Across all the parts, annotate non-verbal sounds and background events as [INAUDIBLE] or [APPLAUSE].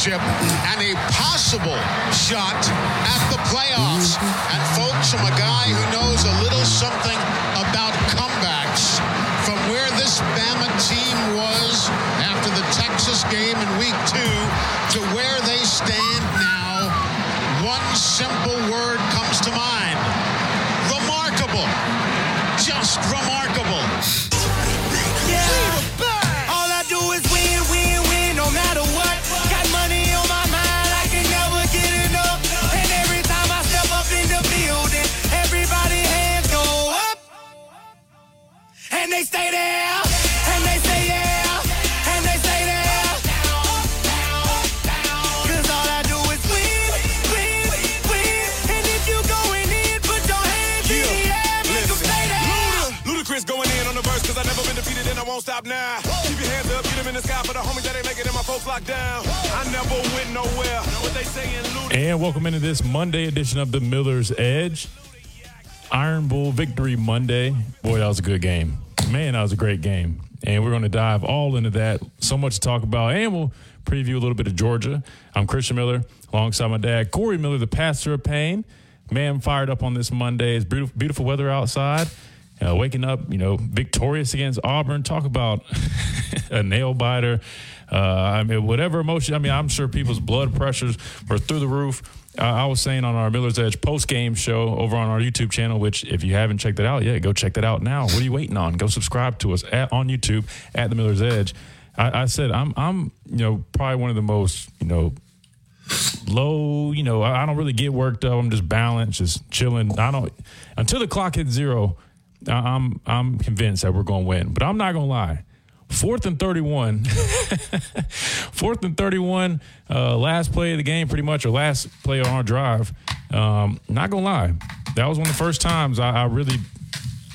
Championship and a possible shot at the playoffs. And folks, I'm a guy who knows a little something about comebacks from where this Bama team was after the Texas game in week two to where they stand folks locked down. I never went nowhere. What they. And welcome into this Monday edition of the Miller's Edge. Iron Bowl Victory Monday. Boy, that was a good game man, that was a great game. And we're going to dive all into that. So much to talk about. And we'll preview a little bit of Georgia. I'm Christian Miller alongside my dad, Corey Miller, the pastor of pain. Man, fired up on this Monday. It's beautiful, beautiful weather outside. Uh, waking up, you know, victorious against Auburn. Talk about [LAUGHS] a nail biter. Uh, I mean, whatever emotion. I mean, I'm sure people's blood pressures were through the roof. I was saying on our Miller's Edge post game show over on our YouTube channel, which if you haven't checked that out yet, go check that out now. What are you waiting on? Go subscribe to us at, on YouTube at the Miller's Edge. I, I said I'm I'm you know probably one of the most you know low. You know I, I don't really get worked up. I'm just balanced, just chilling. I don't until the clock hits zero. I'm I'm convinced that we're going to win, but I'm not going to lie. Fourth and 31. [LAUGHS] Fourth and 31. Uh, last play of the game, pretty much, or last play on our drive. Um, not going to lie. That was one of the first times I, I really,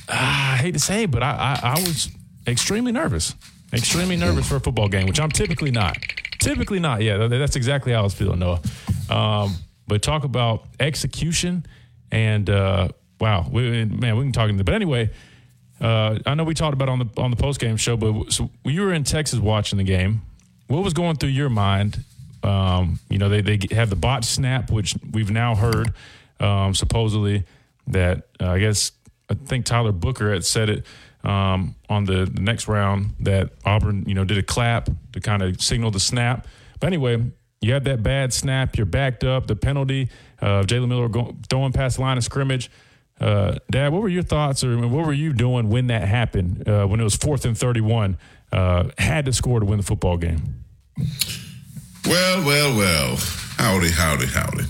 ah, I hate to say it, but I, I, I was extremely nervous. Extremely nervous for a football game, which I'm typically not. Typically not. Yeah, that's exactly how I was feeling, Noah. Um, but talk about execution and, uh, wow, we, man, we can talk into But anyway, uh, I know we talked about on the on the post game show, but so you were in Texas watching the game. What was going through your mind? Um, you know, they they have the bot snap, which we've now heard um, supposedly that uh, I guess I think Tyler Booker had said it um, on the, the, next round that Auburn, you know, did a clap to kind of signal the snap. But anyway, you had that bad snap. You're backed up. The penalty of Jalen Milroe going, throwing past the line of scrimmage. Uh, Dad, what were your thoughts, or what were you doing when that happened? Uh, when it was fourth and thirty-one, uh, had to score to win the football game. Well, well, well. Howdy, howdy, howdy.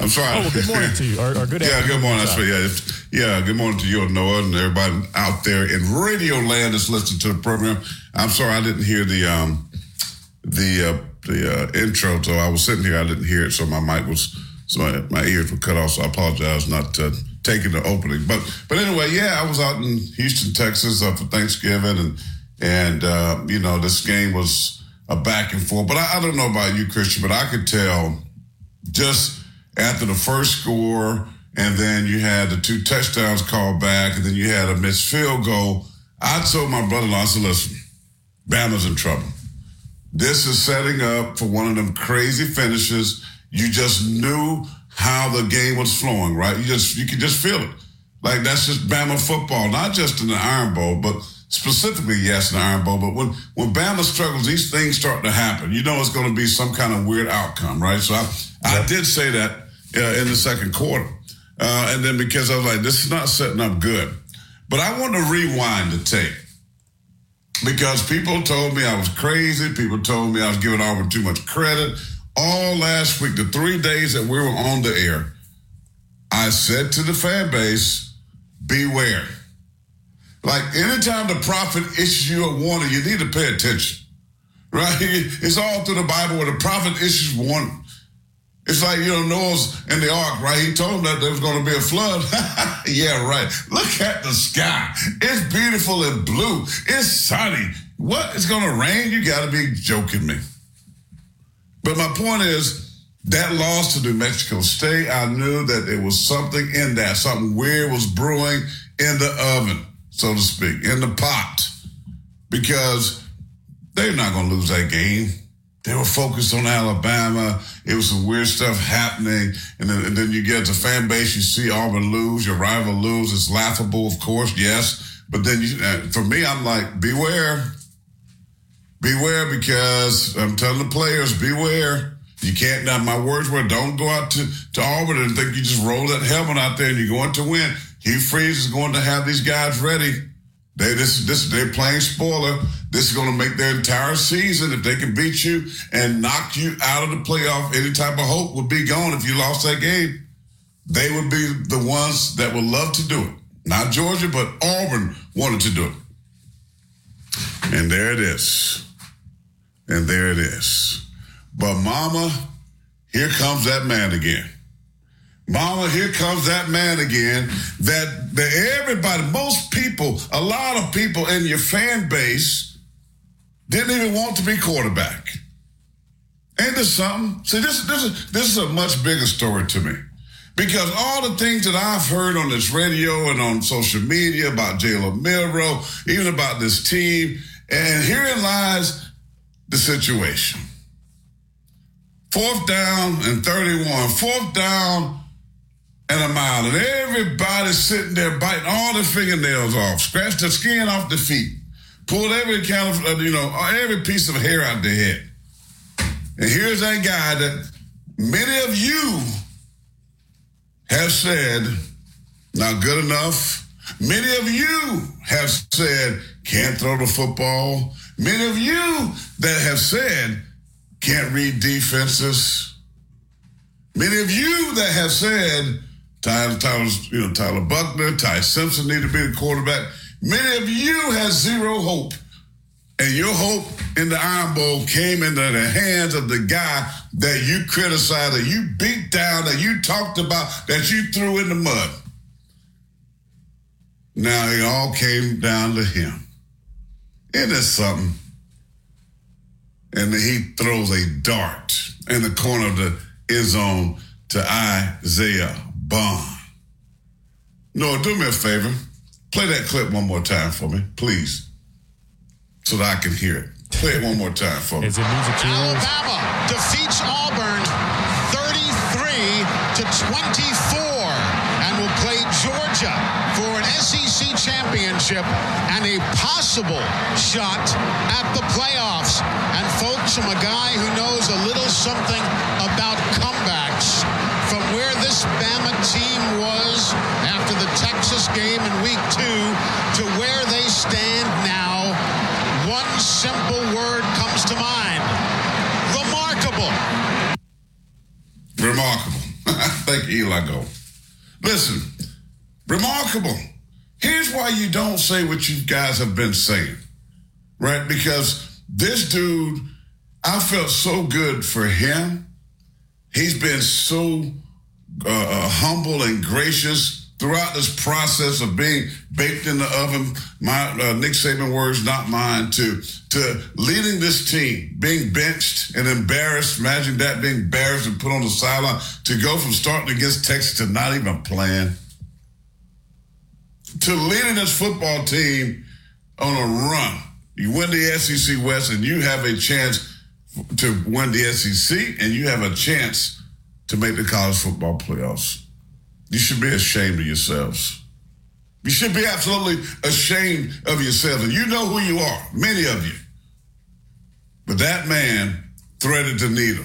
I'm sorry. [LAUGHS] oh, good morning to you, or, or good [LAUGHS] Yeah, good morning. Yeah, yeah, good morning to you, and Noah, and everybody out there in Radio Land that's listening to the program. I'm sorry I didn't hear the um, the uh, the uh, intro, so I was sitting here, I didn't hear it, so my mic was, so my, my ears were cut off. So I apologize not. Uh, taking the opening. But but anyway, yeah, I was out in Houston, Texas uh, for Thanksgiving, and and uh, you know this game was a back and forth. But I, I, don't know about you, Christian, but I could tell just after the first score, and then you had the two touchdowns called back, and then you had a missed field goal. I told my brother-in-law, I said, listen, Bama's in trouble. This is setting up for one of them crazy finishes. You just knew how the game was flowing, right? You just you could just feel it. Like that's just Bama football, not just in the Iron Bowl, but specifically, yes, in the Iron Bowl. But when when Bama struggles, these things start to happen. You know, it's going to be some kind of weird outcome, right? So I I did say that uh, in the second quarter, uh, and then because I was like, this is not setting up good. But I want to rewind the tape because people told me I was crazy. People told me I was giving Auburn too much credit. All last week, the three days that we were on the air, I said to the fan base, beware. Like anytime the prophet issues you a warning, you need to pay attention. Right? [LAUGHS] It's all through the Bible where the prophet issues warning. It's like, you know, Noah's in the ark, right? He told them that there was going to be a flood. [LAUGHS] yeah, right. Look at the sky. It's beautiful and blue. It's sunny. What? It's going to rain? You got to be joking me. But my point is, that loss to New Mexico State, I knew that there was something in that, something weird was brewing in the oven, so to speak, in the pot, because they're not going to lose that game. They were focused on Alabama. It was some weird stuff happening. And then, and then you get the fan base, you see Auburn lose, your rival lose. It's laughable, of course, yes. But then you, uh, for me, I'm like, beware. Beware because I'm telling the players, beware. You can't, now my words were, don't go out to, to Auburn and think you just roll that helmet out there and you're going to win. Hugh Freeze is going to have these guys ready. They this this they're playing spoiler. This is going to make their entire season. If they can beat you and knock you out of the playoff, any type of hope would be gone if you lost that game. They would be the ones that would love to do it. Not Georgia, but Auburn wanted to do it. And there it is. And there it is. But mama, here comes that man again. Mama, here comes that man again. That, that everybody, most people, a lot of people in your fan base didn't even want to be quarterback. Ain't this something? See, this this is this is a much bigger story to me. Because all the things that I've heard on this radio and on social media about Jalen Milroe, even about this team, and herein lies the situation. Fourth down and 31. Fourth down and a mile. And everybody's sitting there biting all their fingernails off, scratched the skin off their feet, pulled every kind of, uh, you know, every piece of hair out their head. And here's that guy that many of you have said, not good enough. Many of you have said, can't throw the football. Many of you that have said, can't read defenses. Many of you that have said, Tyler, Tyler, you know, Tyler Buchner, Ty Simpson need to be the quarterback. Many of you have zero hope. And your hope in the Iron Bowl came into the hands of the guy that you criticized, that you beat down, that you talked about, that you threw in the mud. Now it all came down to him. Isn't something? And he throws a dart in the corner of the end zone to Isaiah Bond. Noah, do me a favor. Play that clip one more time for me, please, so that I can hear it. Play it one more time for me. Is it music to yours? Alabama defeats Auburn 33 to 24 and will play Georgia for an SEC championship and a possible shot at the playoffs. And folks, from a guy who knows a little something about comebacks, from where this Bama team was after the Texas game in week two to where they stand now, one simple word comes to mind. Remarkable. Remarkable. [LAUGHS] Thank you, Eli Gold. Listen, remarkable. Here's why you don't say what you guys have been saying, right? Because this dude, I felt so good for him. He's been so uh, uh, humble and gracious throughout this process of being baked in the oven. My uh, Nick Saban words, not mine. To to leading this team, being benched and embarrassed. Imagine that being embarrassed and put on the sideline to go from starting against Texas to not even playing. To leading this football team on a run. You win the SEC West, and you have a chance to win the SEC, and you have a chance to make the college football playoffs. You should be ashamed of yourselves. You should be absolutely ashamed of yourselves. And you know who you are, many of you. But that man threaded the needle.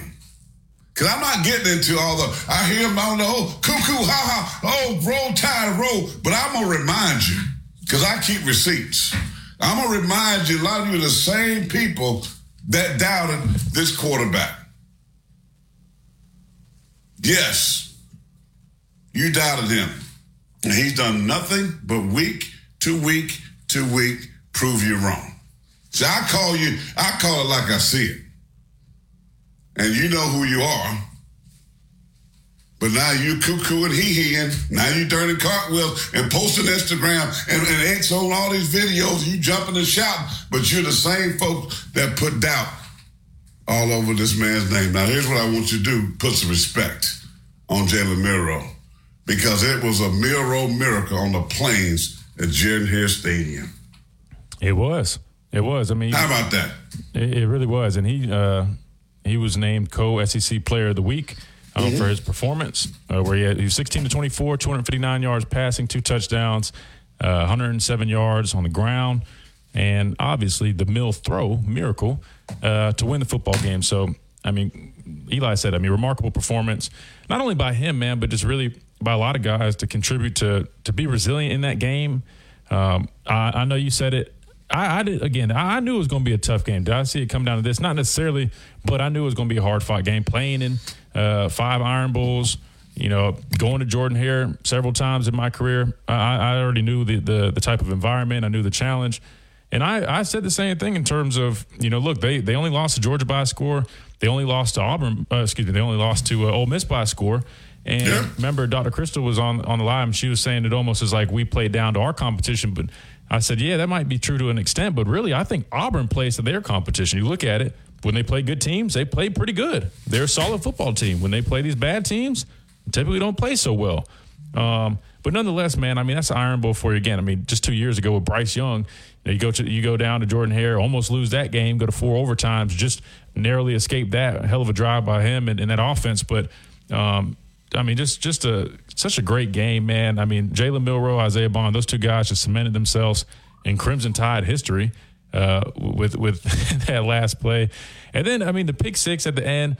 Because I'm not getting into all the, I hear him on the oh, cuckoo, ha ha, oh, roll tide, roll. But I'm to remind you, because I keep receipts. I'm to remind you, a lot of you are the same people that doubted this quarterback. Yes, you doubted him. And he's done nothing but week to week to week prove you wrong. See, I call you, I call it like I see it. And you know who you are. But now you cuckoo and hee heeing. Now you turning cartwheels and posting Instagram and, and X on all these videos. You jumping and shouting, but you're the same folks that put doubt all over this man's name. Now here's what I want you to do: put some respect on Jalen Milroe because it was a Milroe miracle on the plains at Jordan Hare Stadium. It was. It was. I mean, How about that? It, it really was, and he uh, he was named co SEC Player of the Week um, for his performance, uh, where he had he was 16 to 24, 259 yards passing, two touchdowns, uh, 107 yards on the ground, and obviously the Milroe miracle uh, to win the football game. So, I mean, Eli said, I mean, remarkable performance, not only by him, man, but just really by a lot of guys to contribute to to be resilient in that game. Um, I, I know you said it. I, I did again. I, knew it was going to be a tough game. Did I see it come down to this? Not necessarily, but I knew it was going to be a hard fought game. Playing in uh, five Iron Bowls, you know, going to Jordan Hare several times in my career. I, I already knew the, the the type of environment. I knew the challenge, and I, I said the same thing in terms of you know, look, they they only lost to Georgia by a score. They only lost to Auburn. Uh, excuse me. They only lost to uh, Ole Miss by a score. And Yeah. remember, Dr. Crystal was on on the live. And she was saying it almost as like we played down to our competition. But I said, yeah, that might be true to an extent. But really, I think Auburn plays to their competition. You look at it when they play good teams, they play pretty good. They're a solid football team. When they play these bad teams, typically don't play so well. Um, but nonetheless, man, I mean that's Iron Bowl for you again. I mean, just two years ago with Bryce Young, you go to you go down to Jordan Hare, almost lose that game, go to four overtimes, just narrowly escape that. Hell of a drive by him and, and that offense, but. Um, I mean, just just a such a great game, man. I mean, Jalen Milroe, Isaiah Bond, those two guys just cemented themselves in Crimson Tide history uh, with with [LAUGHS] that last play, and then I mean the pick six at the end.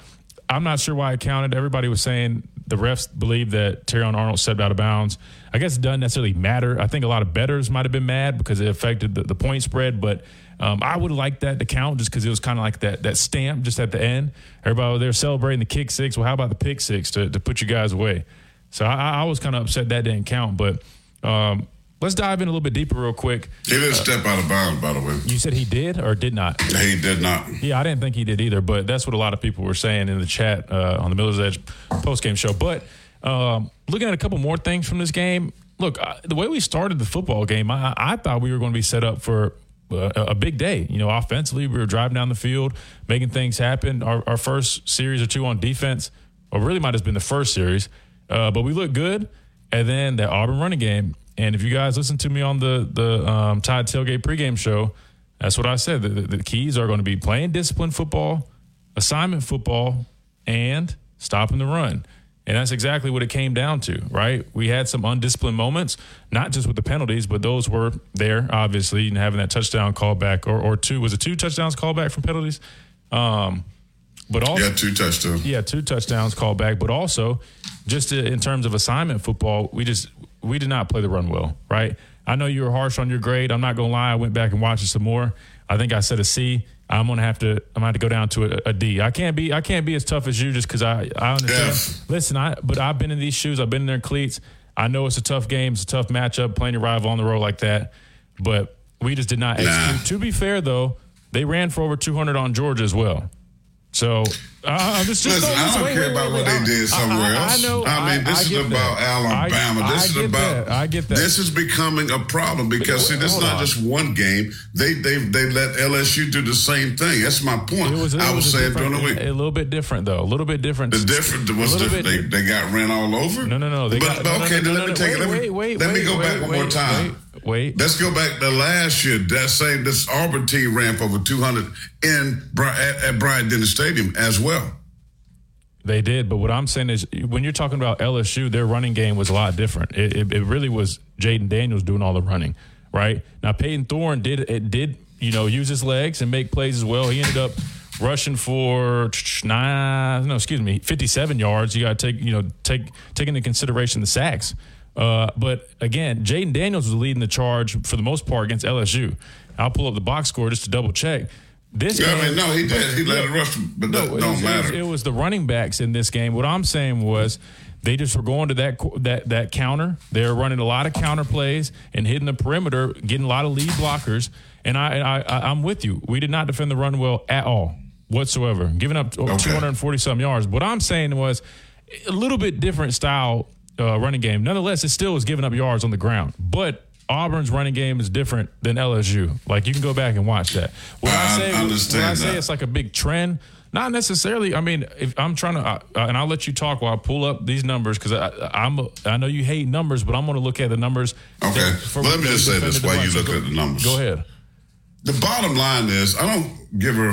I'm not sure why it counted. Everybody was saying the refs believed that Terrion Arnold stepped out of bounds. I guess it doesn't necessarily matter. I think a lot of betters might have been mad because it affected the, the point spread, but um, I would like that to count just because it was kind of like that that stamp just at the end. Everybody was there celebrating the kick six. Well, how about the pick six to, to put you guys away? So I, I was kind of upset that didn't count. But um, let's dive in a little bit deeper real quick. He didn't step out of bounds, by the way. You said he did or did not? He did not. Yeah, I didn't think he did either, but that's what a lot of people were saying in the chat uh, on the Miller's Edge post game show. But um, looking at a couple more things from this game, look, uh, the way we started the football game, I, I thought we were going to be set up for uh, a, big day. You know, offensively, we were driving down the field, making things happen. Our, our first series or two on defense, or really might have been the first series, uh, but we looked good. And then that Auburn running game. And if you guys listen to me on the the um, Tide Tailgate pregame show, that's what I said. The, the, the keys are going to be playing disciplined football, assignment football, and stopping the run. And that's exactly what it came down to, right? We had some undisciplined moments, not just with the penalties, but those were there, obviously, and having that touchdown callback or, or two. Was it two touchdowns callback from penalties? Um, but also, Yeah, two touchdowns. yeah, two touchdowns called back, but also just in terms of assignment football, we just we did not play the run well, right? I know you were harsh on your grade. I'm not gonna lie. I went back and watched it some more. I think I said a C. I'm gonna have to. I'm gonna have to go down to a, a D. I can't be. I can't be as tough as you just because I. I understand. F. Listen, I. But I've been in these shoes. I've been in their cleats. I know it's a tough game. It's a tough matchup. Playing your rival on the road like that, but we just did not execute. To be fair, though, they ran for over 200 on Georgia as well. So uh, this just Listen, I don't wait, care wait, about wait, what wait. they did somewhere I, else. I know. I mean, this is about that. Alabama. I, this I is get about. that. I get that. This is becoming a problem because see, this is not on. just one game. They they they let LSU do the same thing. That's my point. It was, I was was saying during the week. A little bit different, though. A little bit different. The different was different. They, they got ran all over. No, no, no. They but, got, but no, okay, no, no, let me take it. Me, wait, wait, let me go back one more time. Wait. Let's go back to last year. That same this Auburn team ran for over 200 in at, at Bryant-Denny Stadium as well. They did, but what I'm saying is, when you're talking about LSU, their running game was a lot different. It, it, it really was Jayden Daniels doing all the running, right? Now Payton Thorne did it did you know use his legs and make plays as well. He ended up rushing for nine, no, excuse me, 57 yards. You got to take you know take take into consideration the sacks. Uh, but again, Jayden Daniels was leading the charge for the most part against LSU. I'll pull up the box score just to double check. This Yeah, I mean, no, he did. He let it rush, but no, it don't was, it was- It was, the running backs in this game. What I'm saying was they just were going to that that that counter. They were running a lot of counter plays and hitting the perimeter, getting a lot of lead blockers. And I, I, I I'm with you. We did not defend the run well at all whatsoever, giving up Okay. 240 some yards. What I'm saying was a little bit different style uh, running game. Nonetheless, it still was giving up yards on the ground, but. Auburn's running game is different than LSU. Like you can go back and watch that. When I, I say understand when I say that. it's like a big trend. Not necessarily. I mean, if I'm trying to, uh, and I'll let you talk while I pull up these numbers because I'm. I know you hate numbers, but I'm going to look at the numbers. Okay. Let me just say this while you look go- at the numbers. Go ahead. The bottom line is, I don't give her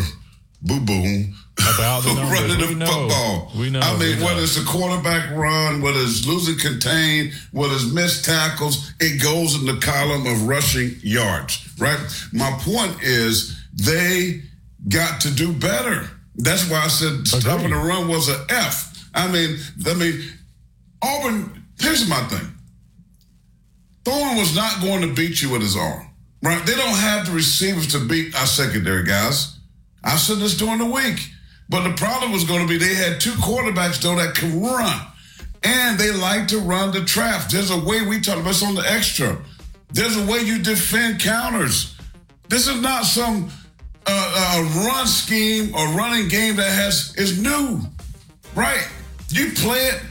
boo boo About the [LAUGHS] numbers. running the We know. football. We know. I mean, whether it's a quarterback run, whether it's losing contain, whether it's missed tackles, it goes in the column of rushing yards, right? My point is they got to do better. That's why I said stopping the run was an F. I mean, I mean, Auburn. Here's my thing. Thorne was not going to beat you with his arm, right? They don't have the receivers to beat our secondary guys. I said this during the week. But the problem was going to be they had two quarterbacks, though, that can run. And they like to run the traps. There's a way we talk about this on the extra. There's a way you defend counters. This is not some uh, uh, run scheme or running game that has is new, right? You play it.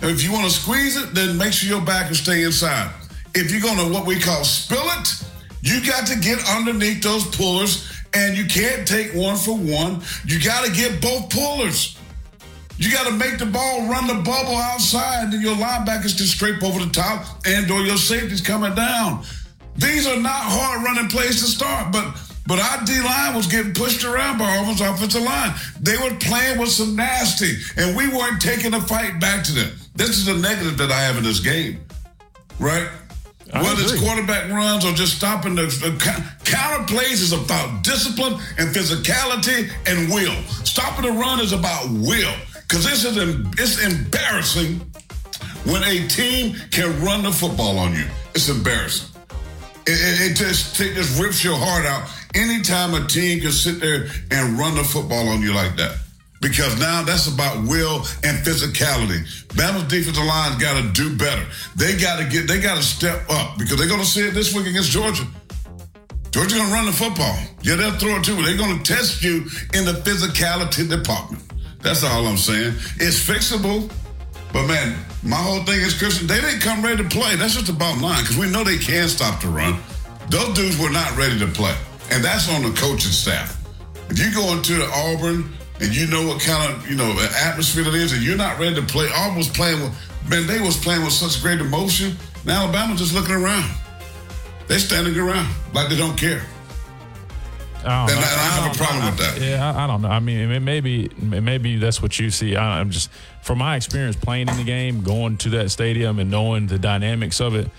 If you want to squeeze it, then make sure your back will stay inside. If you're going to what we call spill it, you got to get underneath those pullers, and you can't take one for one. You got to get both pullers. You got to make the ball run the bubble outside, and your linebackers can scrape over the top, and or your safety's coming down. These are not hard running plays to start, but but our D line was getting pushed around by Auburn's offensive line. They were playing with some nasty, and we weren't taking the fight back to them. This is a negative that I have in this game, right? I Whether it's quarterback runs or just stopping the, the counter plays is about discipline and physicality and will. Stopping the run is about will because this is it's embarrassing when a team can run the football on you. It's embarrassing. It, it, it just it just rips your heart out anytime a team can sit there and run the football on you like that. Because now that's about will and physicality. Bama's defensive line's got to do better. They got to get, they got to step up because they're going to see it this week against Georgia. Georgia's going to run the football. Yeah, they'll throw it too, but they're going to test you in the physicality department. That's all I'm saying. It's fixable, but man, my whole thing is Christian. They didn't come ready to play. That's just the bottom line because we know they can stop the run. Those dudes were not ready to play, and that's on the coaching staff. If you go into the Auburn and you know what kind of you know atmosphere it is, and you're not ready to play, was playing with Ben. They was playing with such great emotion. Now Alabama just looking around. They're standing around like they don't care. I, don't And know. I- and I have a don't- problem I- with that. Yeah, I, I don't know. I mean, maybe maybe that's what you see. I, I'm just from my experience playing in the game, going to that stadium and knowing the dynamics of it.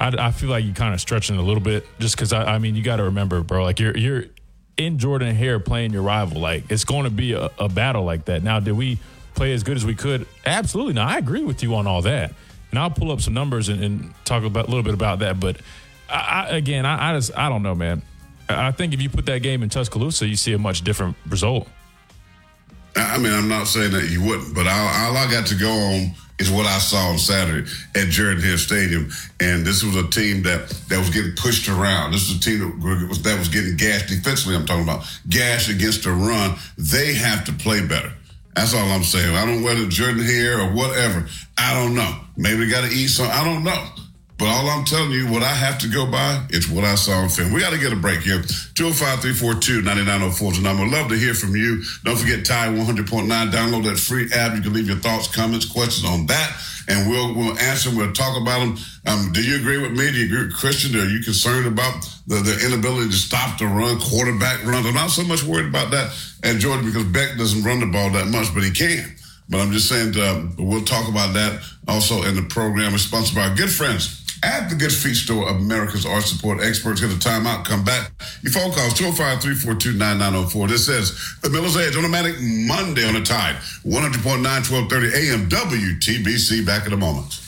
I, I feel like you're kind of stretching a little bit, just because I, I mean, you got to remember, bro. Like you're you're in Jordan Hare playing your rival. Like it's going to be a, a battle like that. Now, did we play as good as we could? Absolutely. Now, I agree with you on all that, and I'll pull up some numbers and, and talk about a little bit about that. But I, I, again, I, I just I don't know, man. I think if you put that game in Tuscaloosa, you see a much different result. I I mean, I'm not saying that you wouldn't, but all, all I got to go on is what I saw on Saturday at Jordan Hare Stadium, and this was a team that that was getting pushed around. This was a team that was that was getting gashed defensively. I'm talking about gash against the run. They have to play better. That's all I'm saying. I don't know whether Jordan Hare or whatever. I don't know. Maybe they got to eat some. I don't know. But all I'm telling you, what I have to go by, it's what I saw on film. We got to get a break here. 205-342-9904 is the number. Love to hear from you. Don't forget Tide 100.9. Download that free app. You can leave your thoughts, comments, questions on that, and we'll we'll answer. them. We'll talk about them. Um, do you agree with me? Do you agree with Christian? Are you concerned about the, the inability to stop the run, quarterback runs? I'm not so much worried about that at Georgia because Beck doesn't run the ball that much, but he can. But I'm just saying, um, we'll talk about that also in the program. It's sponsored by our good friends at the Good Feet Store, America's Arch Support Experts. Get a timeout, come back. Your phone calls 205 342 9904. This says The Miller's Edge Automatic Monday on the Tide. 100.9, 1230 AM WTBC. Back in a moment.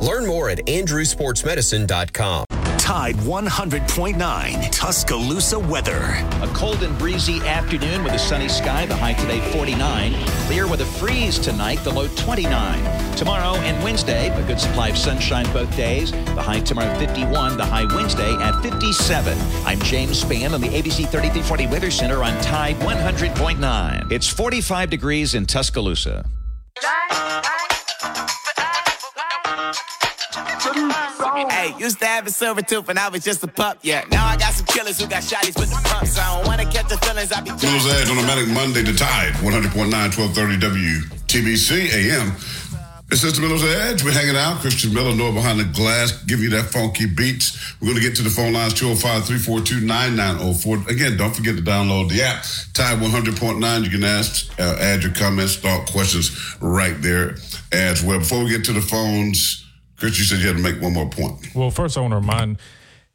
Learn more at andrewsportsmedicine.com. Tide 100.9 Tuscaloosa weather. A cold and breezy afternoon with a sunny sky. The high today 49. Clear with a freeze tonight. The low 29. Tomorrow and Wednesday, a good supply of sunshine both days. The high tomorrow 51. The high Wednesday at 57. I'm James Spann on the ABC 3340 Weather Center on Tide 100.9. It's 45 degrees in Tuscaloosa. Hey, used to have a silver tooth when I was just a pup, yeah. Now I got some killers who got shotties with the pumps. I don't wanna catch the feelings, I be Miller's Edge on Automatic Monday to Tide. 100.9, 1230 WTBC AM. Is the Miller's Edge. We're hanging out. Christian Miller, Noah behind the glass, give you that funky beats. We're going to get to the phone lines 205 342 9904. Again, don't forget to download the app. Tide 100.9. You can ask, uh, add your comments, thought, questions right there as well. Before we get to the phones, Chris, you said you had to make one more point. Well, first, I want to remind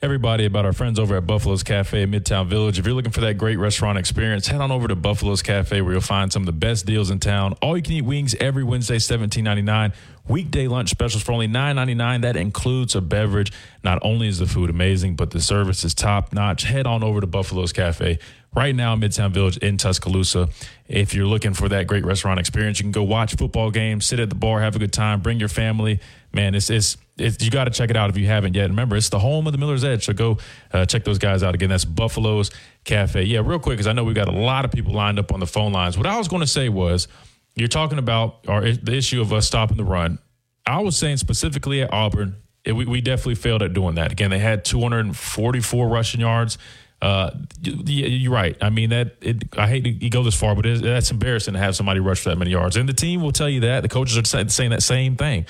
everybody about our friends over at Buffalo's Cafe in Midtown Village. If you're looking for that great restaurant experience, head on over to Buffalo's Cafe where you'll find some of the best deals in town. All you can eat wings every Wednesday, $17.99. Weekday lunch specials for only $9.99. That includes a beverage. Not only is the food amazing, but the service is top notch. Head on over to Buffalo's Cafe right now Midtown Village in Tuscaloosa. If you're looking for that great restaurant experience, you can go watch football games, sit at the bar, have a good time, bring your family. Man, it's it's, it's you got to check it out if you haven't yet. Remember, it's the home of the Miller's Edge, so go uh, check those guys out again. That's Buffalo's Cafe. Yeah, real quick, because I know we got a lot of people lined up on the phone lines. What I was going to say was, you're talking about our the issue of us stopping the run. I was saying specifically at Auburn, it, we, we definitely failed at doing that. Again, they had 244 rushing yards. Uh, y- you're right. I mean that. It, I hate to go this far, but that's embarrassing to have somebody rush for that many yards. And the team will tell you that. The coaches are saying that same thing,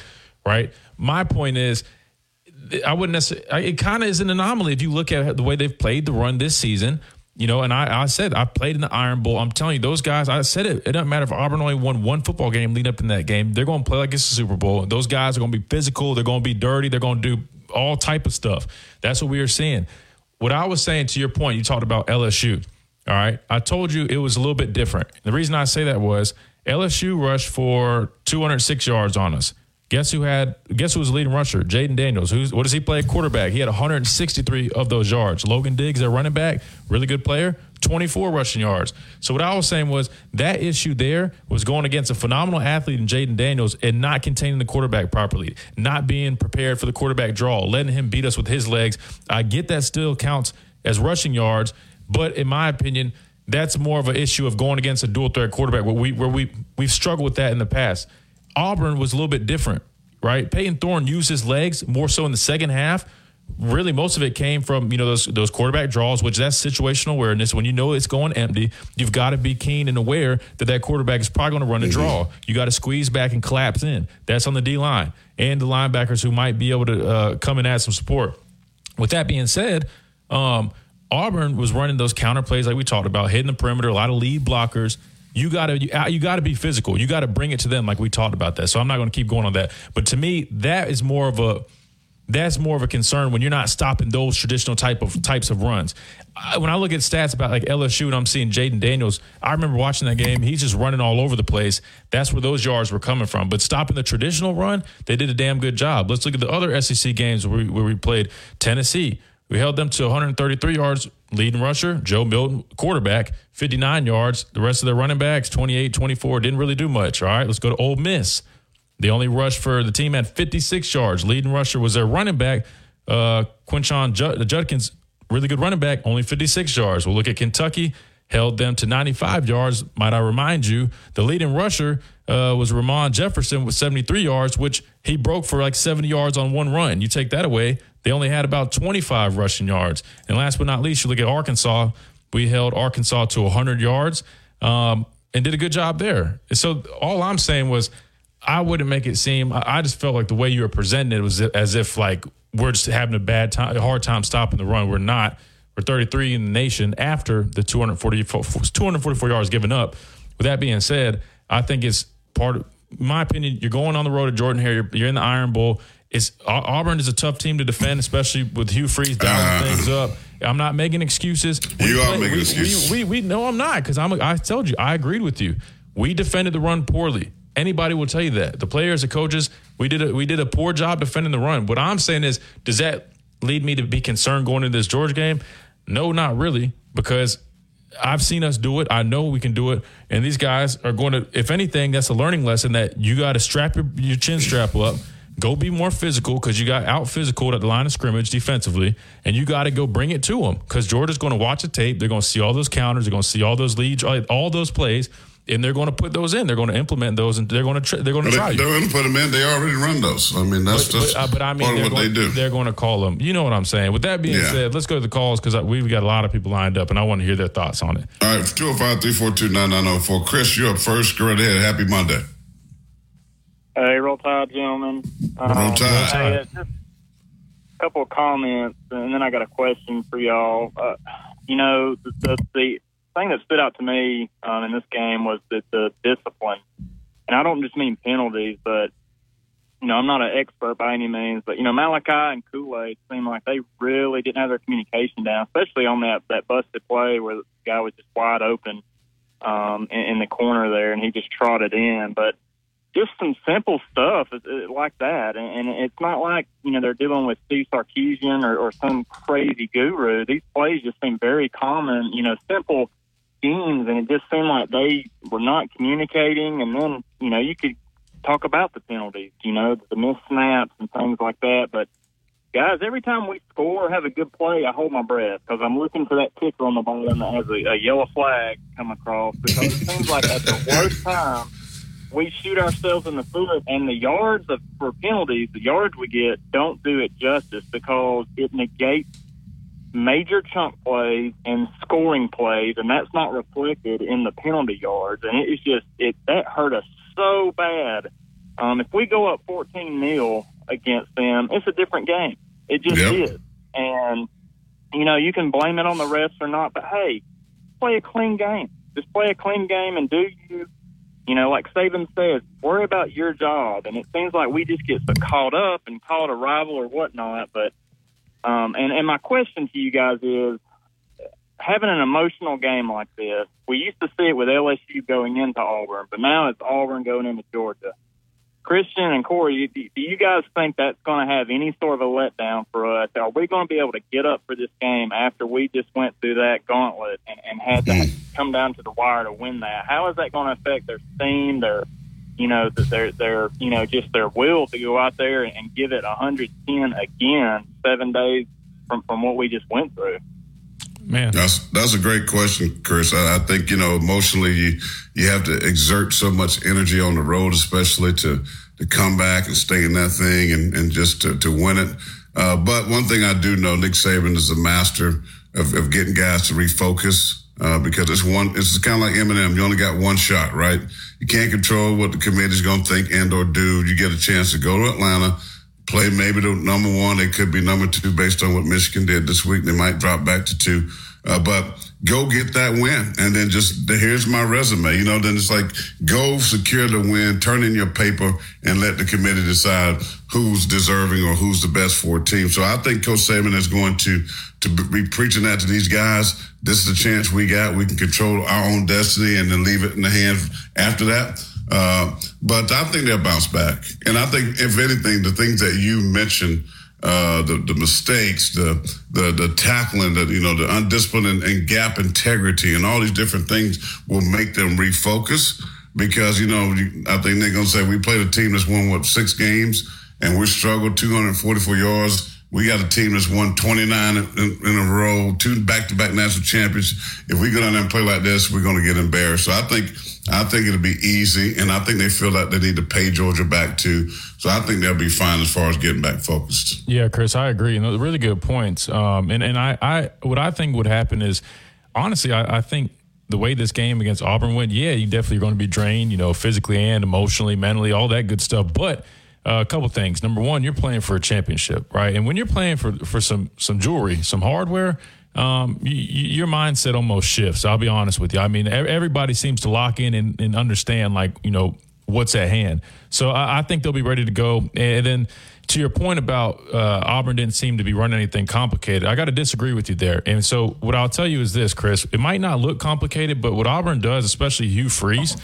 right? My point is, I wouldn't necessarily. It kind of is an anomaly if you look at the way they've played the run this season. You know, and I, I said I played in the Iron Bowl. I'm telling you, those guys. I said it. It doesn't matter if Auburn only won one football game leading up in that game. They're going to play like it's a Super Bowl. Those guys are going to be physical. They're going to be dirty. They're going to do all type of stuff. That's what we are seeing. What I was saying to your point, you talked about LSU. All right, I told you it was a little bit different. The reason I say that was LSU rushed for 206 yards on us. Guess who had? Guess who was the leading rusher? Jayden Daniels. Who's what does he play quarterback? He had 163 of those yards. Logan Diggs, their running back, really good player, 24 rushing yards. So what I was saying was that issue there was going against a phenomenal athlete in Jayden Daniels and not containing the quarterback properly, not being prepared for the quarterback draw, letting him beat us with his legs. I get that still counts as rushing yards, but in my opinion, that's more of an issue of going against a dual threat quarterback where we where we we've struggled with that in the past. Auburn was a little bit different, right? Payton Thorne used his legs more so in the second half. Really, most of it came from you know those those quarterback draws, which that's situational awareness. When you know it's going empty, you've got to be keen and aware that that quarterback is probably going to run a draw. You got to squeeze back and collapse in. That's on the D line and the linebackers who might be able to uh, come and add some support. With that being said, um, Auburn was running those counter plays like we talked about, hitting the perimeter, a lot of lead blockers. You gotta you, uh, you gotta be physical. You gotta bring it to them like we talked about that. So I'm not gonna keep going on that. But to me, that is more of a That's more of a concern when you're not stopping those traditional type of types of runs. I, when I look at stats about like LSU and I'm seeing Jayden Daniels, I remember watching that game. He's just running all over the place. That's where those yards were coming from. But stopping the traditional run, they did a damn good job. Let's look at the other SEC games where we, where we played Tennessee. We held them to 133 yards. Leading rusher, Joe Milton, quarterback, 59 yards. The rest of their running backs, 28, 24, didn't really do much. All right, let's go to Ole Miss. The only rush for the team had 56 yards. Leading rusher was their running back, uh, Quinshon Judkins, really good running back, only 56 yards. We'll look at Kentucky, held them to 95 yards. Might I remind you, the leading rusher uh, was Ramon Jefferson with 73 yards, which he broke for like 70 yards on one run. You take that away, they only had about 25 rushing yards. And last but not least, you look at Arkansas. We held Arkansas to 100 yards um, and did a good job there. So all I'm saying was, I wouldn't make it seem. I just felt like the way you were presenting it was as if like we're just having a bad time, a hard time stopping the run. We're not. We're 33 in the nation after the 244, 244 yards given up. With that being said, I think it's part of my opinion. You're going on the road to Jordan Hare. You're, you're in the Iron Bowl. It's Auburn is a tough team to defend, especially with Hugh Freeze dialing uh, things up. I'm not making excuses. We you play, are making we, excuses. We, we, we, no, I'm not because I'm. I told you I agreed with you. We defended the run poorly. Anybody will tell you that. The players, the coaches, we did a, we did a poor job defending the run. What I'm saying is, does that lead me to be concerned going into this Georgia game? No, not really, because I've seen us do it. I know we can do it, and these guys are going to. If anything, that's a learning lesson that you got to strap your, your chin strap up. Go be more physical because you got out physical at the line of scrimmage defensively, and you got to go bring it to them because Georgia's going to watch the tape. They're going to see all those counters. They're going to see all those leads, all those plays and they're going to put those in. They're going to implement those, and they're going to tr- they're going to try. They, are going to put them in. They already run those. I mean, that's but, just but, uh, but I mean, part of what going, they do. They're going to call them. You know what I'm saying. With that being yeah. said, let's go to the calls because we've got a lot of people lined up, and I want to hear their thoughts on it. All right, 205-342-9904. Chris, you're up first. Go right ahead. Happy Monday. Hey, roll tide, gentlemen. roll tide. Uh, hey, just a couple of comments, and then I got a question for y'all. Uh, you know, the, the, the thing that stood out to me um, in this game was that the discipline, and I don't just mean penalties, but you know, I'm not an expert by any means, but you know, Malachi and Kool Aid seemed like they really didn't have their communication down, especially on that that busted play where the guy was just wide open um, in, in the corner there, and he just trotted in. But just some simple stuff uh, uh, like that, and, it's not like you know they're dealing with Steve Sarkisian or, or some crazy guru. These plays just seem very common, you know, simple schemes, and it just seemed like they were not communicating. And then, you know, you could talk about the penalties, you know, the missed snaps and things like that. But guys, every time we score or have a good play, I hold my breath because I'm looking for that kicker on the bottom that has a, a yellow flag come across because it seems like at the worst time we shoot ourselves in the foot, and the yards of, for penalties, the yards we get, don't do it justice because it negates major chunk plays and scoring plays, and that's not reflected in the penalty yards. And it's just it that hurt us so bad. Um, if we go up 14 nil against them, it's a different game. It just yep. is. And you know you can blame it on the refs or not, but hey, play a clean game. Just play a clean game and do you. You know, like Saban says, worry about your job. And it seems like we just get so caught up and call it a rival or whatnot. But um, and, and my question to you guys is having an emotional game like this, we used to see it with LSU going into Auburn, but now it's Auburn going into Georgia. Christian and Corey, do you guys think that's going to have any sort of a letdown for us? Are we going to be able to get up for this game after we just went through that gauntlet and, and had to mm-hmm. come down to the wire to win that? How is that going to affect their steam, their you know, their their you know just their will to go out there and give it 110 again seven days from from what we just went through. Man, that's that's a great question, Chris. I, I think you know emotionally you you have to exert so much energy on the road, especially to to come back and stay in that thing and and just to, to win it. Uh, but one thing I do know, Nick Saban is a master of, of getting guys to refocus uh, because it's one. It's kind of like Eminem. You only got one shot, right? You can't control what the committee's going to think and or do. You get a chance to go to Atlanta, play maybe the number one. They could be number two based on what Michigan did this week. They might drop back to two. Uh, but go get that win. And then just here's my resume. You know, then it's like go secure the win, turn in your paper, and let the committee decide who's deserving or who's the best for a team. So I think Coach Saban is going to to be preaching that to these guys. This is the chance we got. We can control our own destiny and then leave it in the hands after that. Uh, but I think they'll bounce back. And I think, if anything, the things that you mentioned, uh, the, the mistakes, the, the, the tackling, the, you know, the undisciplined and, and gap integrity and all these different things will make them refocus because, you know, I think they're going to say we played a team that's won, what, six games and we struggled 244 yards. We got a team that's won 29 in, in a row, two back-to-back national champions. If we go down there and play like this, we're going to get embarrassed. So I think – I think it'll be easy, and I think they feel like they need to pay Georgia back too. So I think they'll be fine as far as getting back focused. Yeah, Chris, I agree. And those really good points. Um, and and I, I what I think would happen is, honestly, I, I think the way this game against Auburn went, yeah, you definitely are going to be drained, you know, physically and emotionally, mentally, all that good stuff. But uh, a couple things. Number one, you're playing for a championship, right? And when you're playing for for some some jewelry, some hardware um, your mindset almost shifts. I'll be honest with you. I mean, everybody seems to lock in and, and understand, like, you know, what's at hand. So I, I, think they'll be ready to go. And then to your point about uh, Auburn didn't seem to be running anything complicated, I got to disagree with you there. And so what I'll tell you is this, Chris, it might not look complicated, but what Auburn does, especially Hugh Freeze,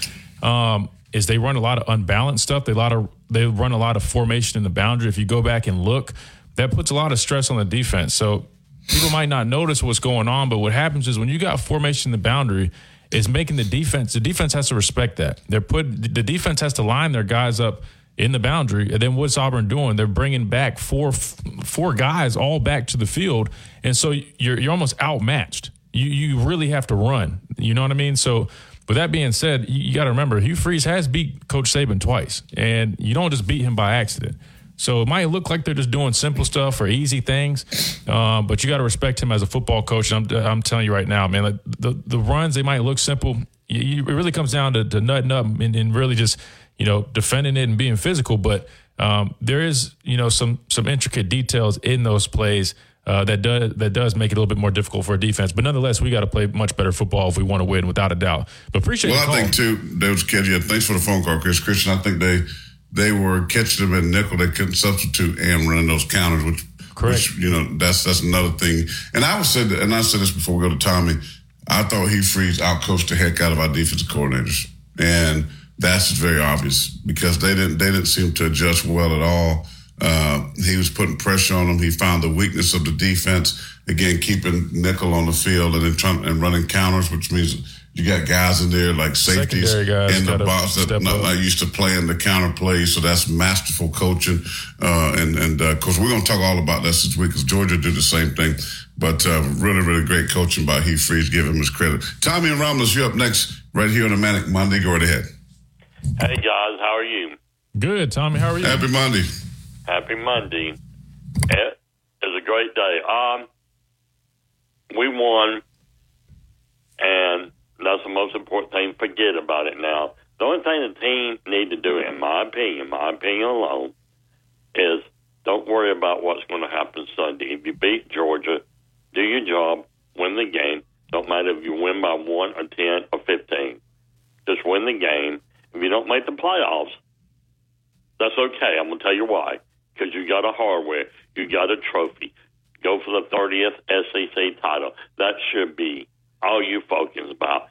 um, is they run a lot of unbalanced stuff. They lot of they run a lot of formation in the boundary. If you go back and look, that puts a lot of stress on the defense. So people might not notice what's going on, but what happens is when you got formation in the boundary, it's making the defense. The defense has to respect that. They're put the defense has to line their guys up in the boundary, and then what's Auburn doing? They're bringing back four four guys all back to the field, and so you're you're almost outmatched. You you really have to run. You know what I mean? So. With that being said, you, you got to remember Hugh Freeze has beat Coach Saban twice, and you don't just beat him by accident. So it might look like they're just doing simple stuff or easy things, uh, but you got to respect him as a football coach. I'm, I'm telling you right now, man, like the, the runs, they might look simple. You, it really comes down to, to nutting up and, and, really just, you know, defending it and being physical. But um, there is, you know, some some intricate details in those plays uh, that does that does make it a little bit more difficult for a defense. But nonetheless, we got to play much better football if we want to win, without a doubt. But appreciate. Well, I think too, was. Yeah, thanks for the phone call, Chris. Christian, I think they they were catching them in nickel. They couldn't substitute and running those counters, which, which, you know, that's that's another thing. And I was said, and I said this before we go to Tommy. I thought Hugh Freeze outcoached the heck out of our defensive coordinators, and that's very obvious because they didn't they didn't seem to adjust well at all. Uh, he was putting pressure on them. He found the weakness of the defense again, keeping nickel on the field and then trying and running counters, which means you got guys in there like safeties in the box that not, not, used to playing the counter plays. So that's masterful coaching. Uh, and and uh, of course, we're going to talk all about that this week because Georgia did the same thing. But uh, really, really great coaching by Hugh Freeze. Give him his credit. Tommy and Romulus, you're up next right here on the Manic Monday. Go right ahead. Hey guys, how are you? Good, Tommy. How are you? Happy Monday. Happy Monday. It is a great day. Um, we won, and that's the most important thing. Forget about it now. The only thing the team need to do, in my opinion, my opinion alone, is don't worry about what's going to happen Sunday. If you beat Georgia, do your job, win the game. Don't matter if you win by one or ten or fifteen. Just win the game. If you don't make the playoffs, that's okay. I'm going to tell you why. Because you got a hardware, you got a trophy. Go for the 30th SEC title. That should be all you focus about.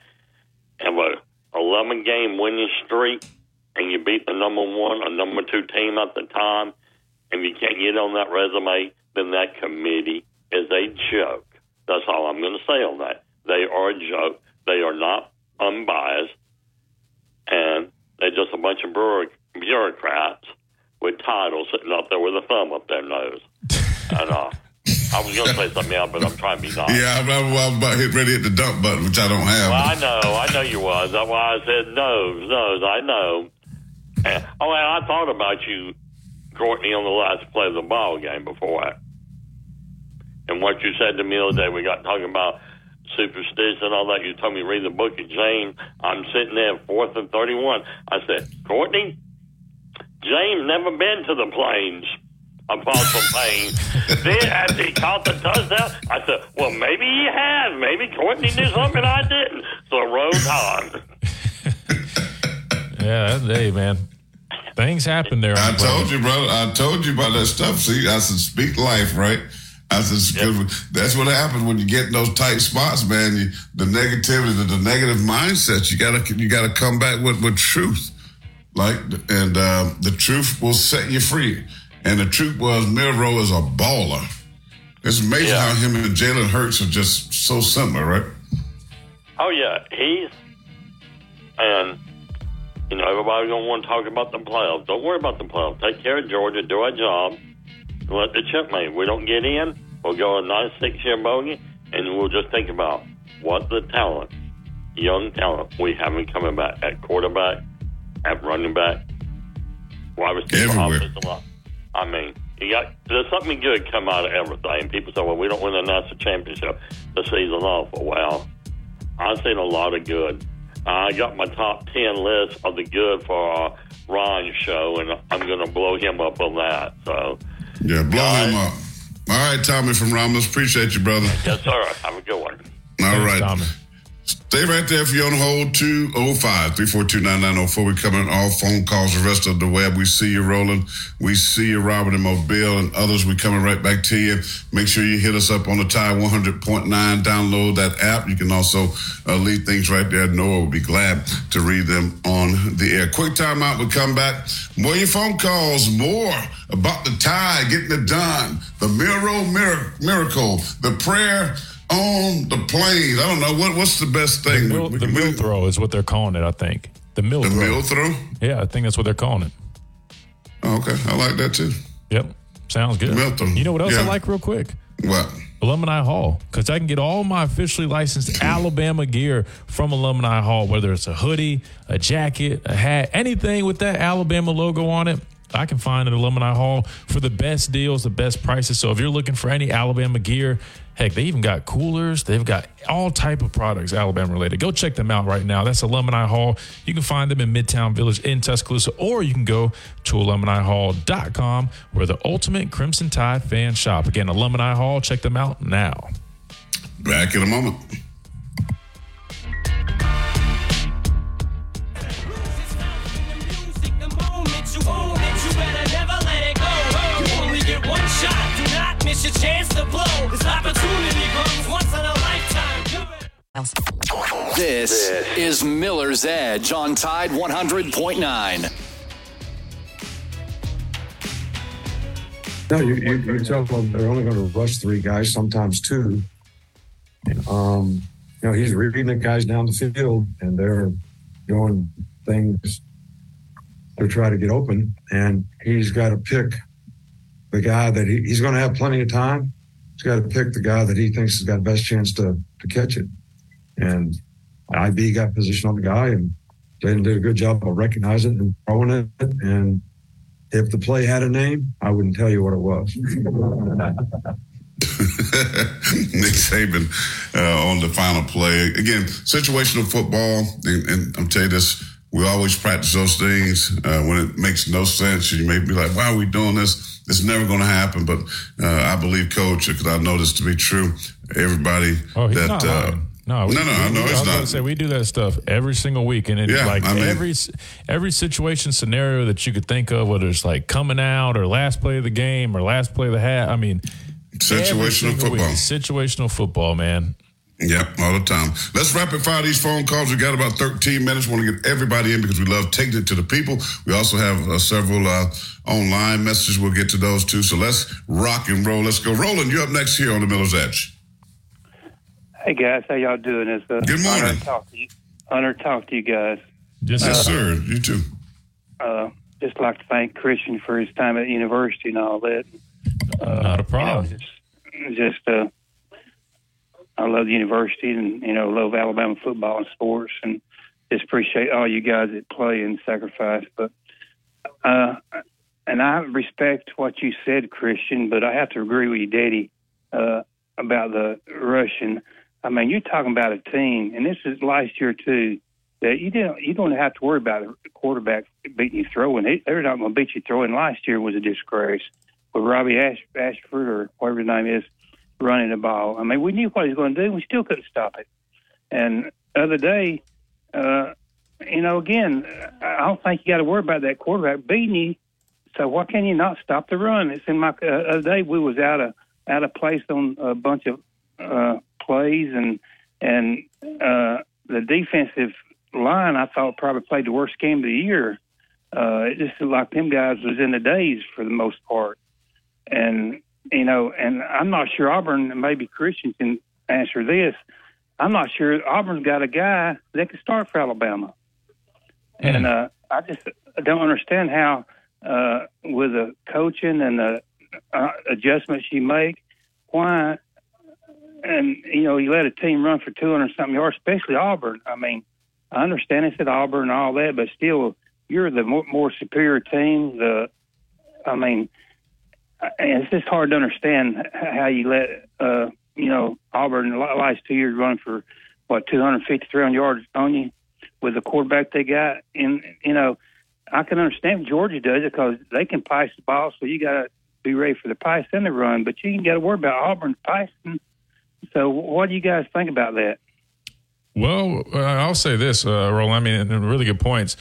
Have a 11 game winning streak, and you beat the number one or number two team at the time, and you can't get on that resume, then that committee is a joke. That's all I'm going to say on that. They are a joke. They are not unbiased, and they're just a bunch of bureaucrats sitting up there with a thumb up their nose. and uh, I was going to say something else, but I'm trying to be nice. Yeah, I'm, I'm about hit ready to hit the dump button, which I don't have. Well, I know, I know you was. That's why I said nose, nose. I know. And, oh, and I thought about you, Courtney, on the last play of the ball game before that. And what you said to me the other day, we got talking about superstition and all that. You told me read the book of James. I'm sitting there, fourth and thirty-one. I said, Courtney, James never been to the plains Apostle Payne. [LAUGHS] then after he caught the touchdown, I said, well, maybe he had. Maybe Courtney knew something I didn't. So roll on. [LAUGHS] Yeah, that day, man. Things happen there. I told you, brother. I told you about that stuff. See, I said, speak life, right? I said, 'cause that's what happens when you get in those tight spots, man. You, the negativity, the, the negative mindsets. You gotta, you gotta come back with with truth, like, and uh, the truth will set you free. And the truth was, Milroe is a baller. It's amazing how him and Jalen Hurts are just so similar, right? Oh yeah, he's and you know everybody's gonna want to talk about the playoffs. Don't worry about the playoffs. Take care of Georgia. Do our job. Let the chip make. We don't get in. We'll go a nice six year bogey, and we'll just think about what the talent, young talent we haven't coming back at quarterback, at running back, wide receiver, Everywhere. offensive line. I mean, you got there's something good come out of everything. People say, "Well, we don't win the national championship the season off." Well, I've seen a lot of good. I got my top ten list of the good for uh, Ron's show, and I'm going to blow him up on that. So, Yeah, blow him up. All right, Tommy from Ramos. Appreciate you, brother. yes, sir. Have a good one. All right. Stay right there if you're on hold. 205 342 9904. We're coming all phone calls, the rest of the web. We see you rolling. We see you, Robert and Mobile, and others. we coming right back to you. Make sure you hit us up on the Tide 100.9. Download that app. You can also uh, leave things right there. Noah will be glad to read them on the air. Quick timeout. We come back. More your phone calls. More about the Tide getting it done. The Miro mir- miracle. The prayer on the Plains. I don't know what what's the best thing. The mill, the mill throw is what they're calling it, I think. The mill The throw. mill throw? Yeah, I think that's what they're calling it. Oh, okay, I like that too. Yep. Sounds good. Mill throw. You know what else I like real quick? What? Alumni Hall. Because I can get all my officially licensed [LAUGHS] Alabama gear from Alumni Hall, whether it's a hoodie, a jacket, a hat, anything with that Alabama logo on it. I can find at Alumni Hall for the best deals, the best prices. So if you're looking for any Alabama gear, heck, they even got coolers. They've got all type of products Alabama related. Go check them out right now. That's Alumni Hall. You can find them in Midtown Village in Tuscaloosa, or you can go to alumnihall.com where the ultimate Crimson Tide fan shop. Again, Alumni Hall. Check them out now. Back in a moment chance to blow. This opportunity comes once in a lifetime. This is Miller's Edge on Tide 100.9. No, you, you, you tell them they're only going to rush three guys, sometimes two. Um, you know, he's reading the guys down the field, and they're doing things to try to get open. And he's got to pick the guy that he, he's going to have plenty of time. He's got to pick the guy that he thinks has got the best chance to, to catch it. And IB got position on the guy, and Jalen did a good job of recognizing it and throwing it. And if the play had a name, I wouldn't tell you what it was. [LAUGHS] Nick Saban uh, on the final play. Again, situational football, and, and I'm telling you this, we always practice those things uh, when it makes no sense. You may be like, why are we doing this? It's never going to happen. But uh, I believe, Coach, because I know this to be true, everybody Oh, that. uh. No, we, no, no, I know we, it's was not. Say we do that stuff every single week, and it's Yeah, like I mean- every every situation scenario that you could think of, whether it's like coming out or last play of the game or last play of the hat. I mean, Situational single week, football. situational football, man. Yep, all the time. Let's rapid fire these phone calls. We got about 13 minutes. Want to get everybody in because we love taking it to the people. We also have uh, several uh, online messages. We'll get to those too. So let's rock and roll. Let's go. Roland, you're up next here on the Miller's Edge. Hey guys, how y'all doing? It's a Good morning. Honor to talk to you, honor to talk to you guys. Yes, Yes, Uh, sir. You too. Uh, just like to thank Christian for his time at university and all that. Uh, Not a problem. You know, just, just uh, I love the university and you know love Alabama football and sports and just appreciate all you guys that play and sacrifice. But uh, and I respect what you said, Christian, but I have to agree with you, Daddy, uh, about the Russian. I mean, you're talking about a team, and this is last year too. That you don't you don't have to worry about the quarterback beating you throwing. They- They're not going to beat you throwing. Last year was a disgrace. with Robby Ash, Ashford or whatever his name is running the ball. I mean, we knew what he was going to do. We still couldn't stop it. And the other day, uh, you know, again, I don't think you got to worry about that quarterback beating you. So why can you not stop the run? It's in my uh, other day we was out of out of place on a bunch of uh, plays, and and uh, the defensive line I thought probably played the worst game of the year. Uh, it just looked like them guys was in the days for the most part, and you know, and I'm not sure Auburn, maybe Christian can answer this. I'm not sure Auburn's got a guy that can start for Alabama, and uh, I just don't understand how uh, with the coaching and the uh, adjustments you make, why, and you know, you let a team run for 200 something yards, especially Auburn. I mean, I understand it's at Auburn and all that, but still, you're the more, more superior team. The, I mean, it's just hard to understand how you let, uh, you know, Auburn last two years run for what 250, 300 yards on you with the quarterback they got. And you know, I can understand Georgia does it because they can pass the ball, so you got to be ready for the pass and the run. But you ain't got to worry about Auburn's passing. So, what do you guys think about that? Well, uh, I'll say this, uh, Roland. I mean, really good points.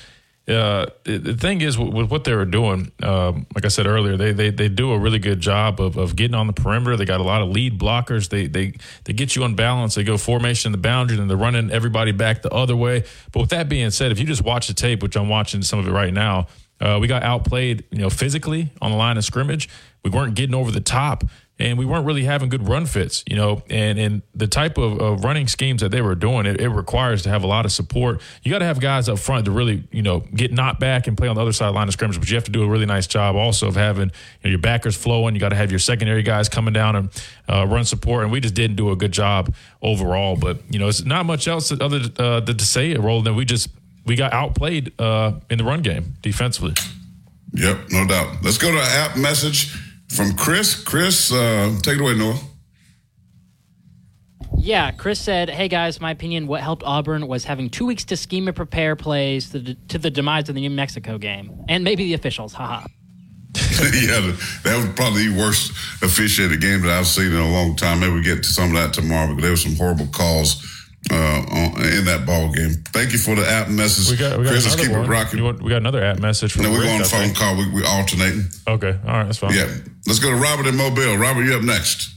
Uh, the, thing is, with, what they were doing, um, like I said earlier, they, they they do a really good job of, of getting on the perimeter. They got a lot of lead blockers. They they they get you on balance. They go formation in the boundary, and they're running everybody back the other way. But with that being said, if you just watch the tape, which I'm watching some of it right now, uh, we got outplayed, you know, physically on the line of scrimmage. We weren't getting over the top, and we weren't really having good run fits, you know. And and the type of, of running schemes that they were doing, it, it requires to have a lot of support. You got to have guys up front to really, you know, get knocked back and play on the other side of the line of scrimmage. But you have to do a really nice job also of having you know, your backers flowing. You got to have your secondary guys coming down and uh, run support. And we just didn't do a good job overall. But you know, it's not much else other uh, to say, it, Roland. Than we just we got outplayed uh, in the run game defensively. Yep, no doubt. Let's go to app message from Chris. Chris, uh, take it away, Noah. Yeah, Chris said, "Hey guys, my opinion. What helped Auburn was having two weeks to scheme and prepare plays to, to the demise of the New Mexico game, and maybe the officials. Haha." [LAUGHS] yeah, that was probably the worst officiated game that I've seen in a long time. Maybe we get to some of that tomorrow, but there were some horrible calls uh, on, in that ball game. Thank you for the app message. We got, we got Chris, let's keep one. it rocking. Want- we got another app message from No, we're Rick, going phone call. We, we alternating. Okay, all right, that's fine. Yeah, let's go to Robert in Mobile. Robert, you up next?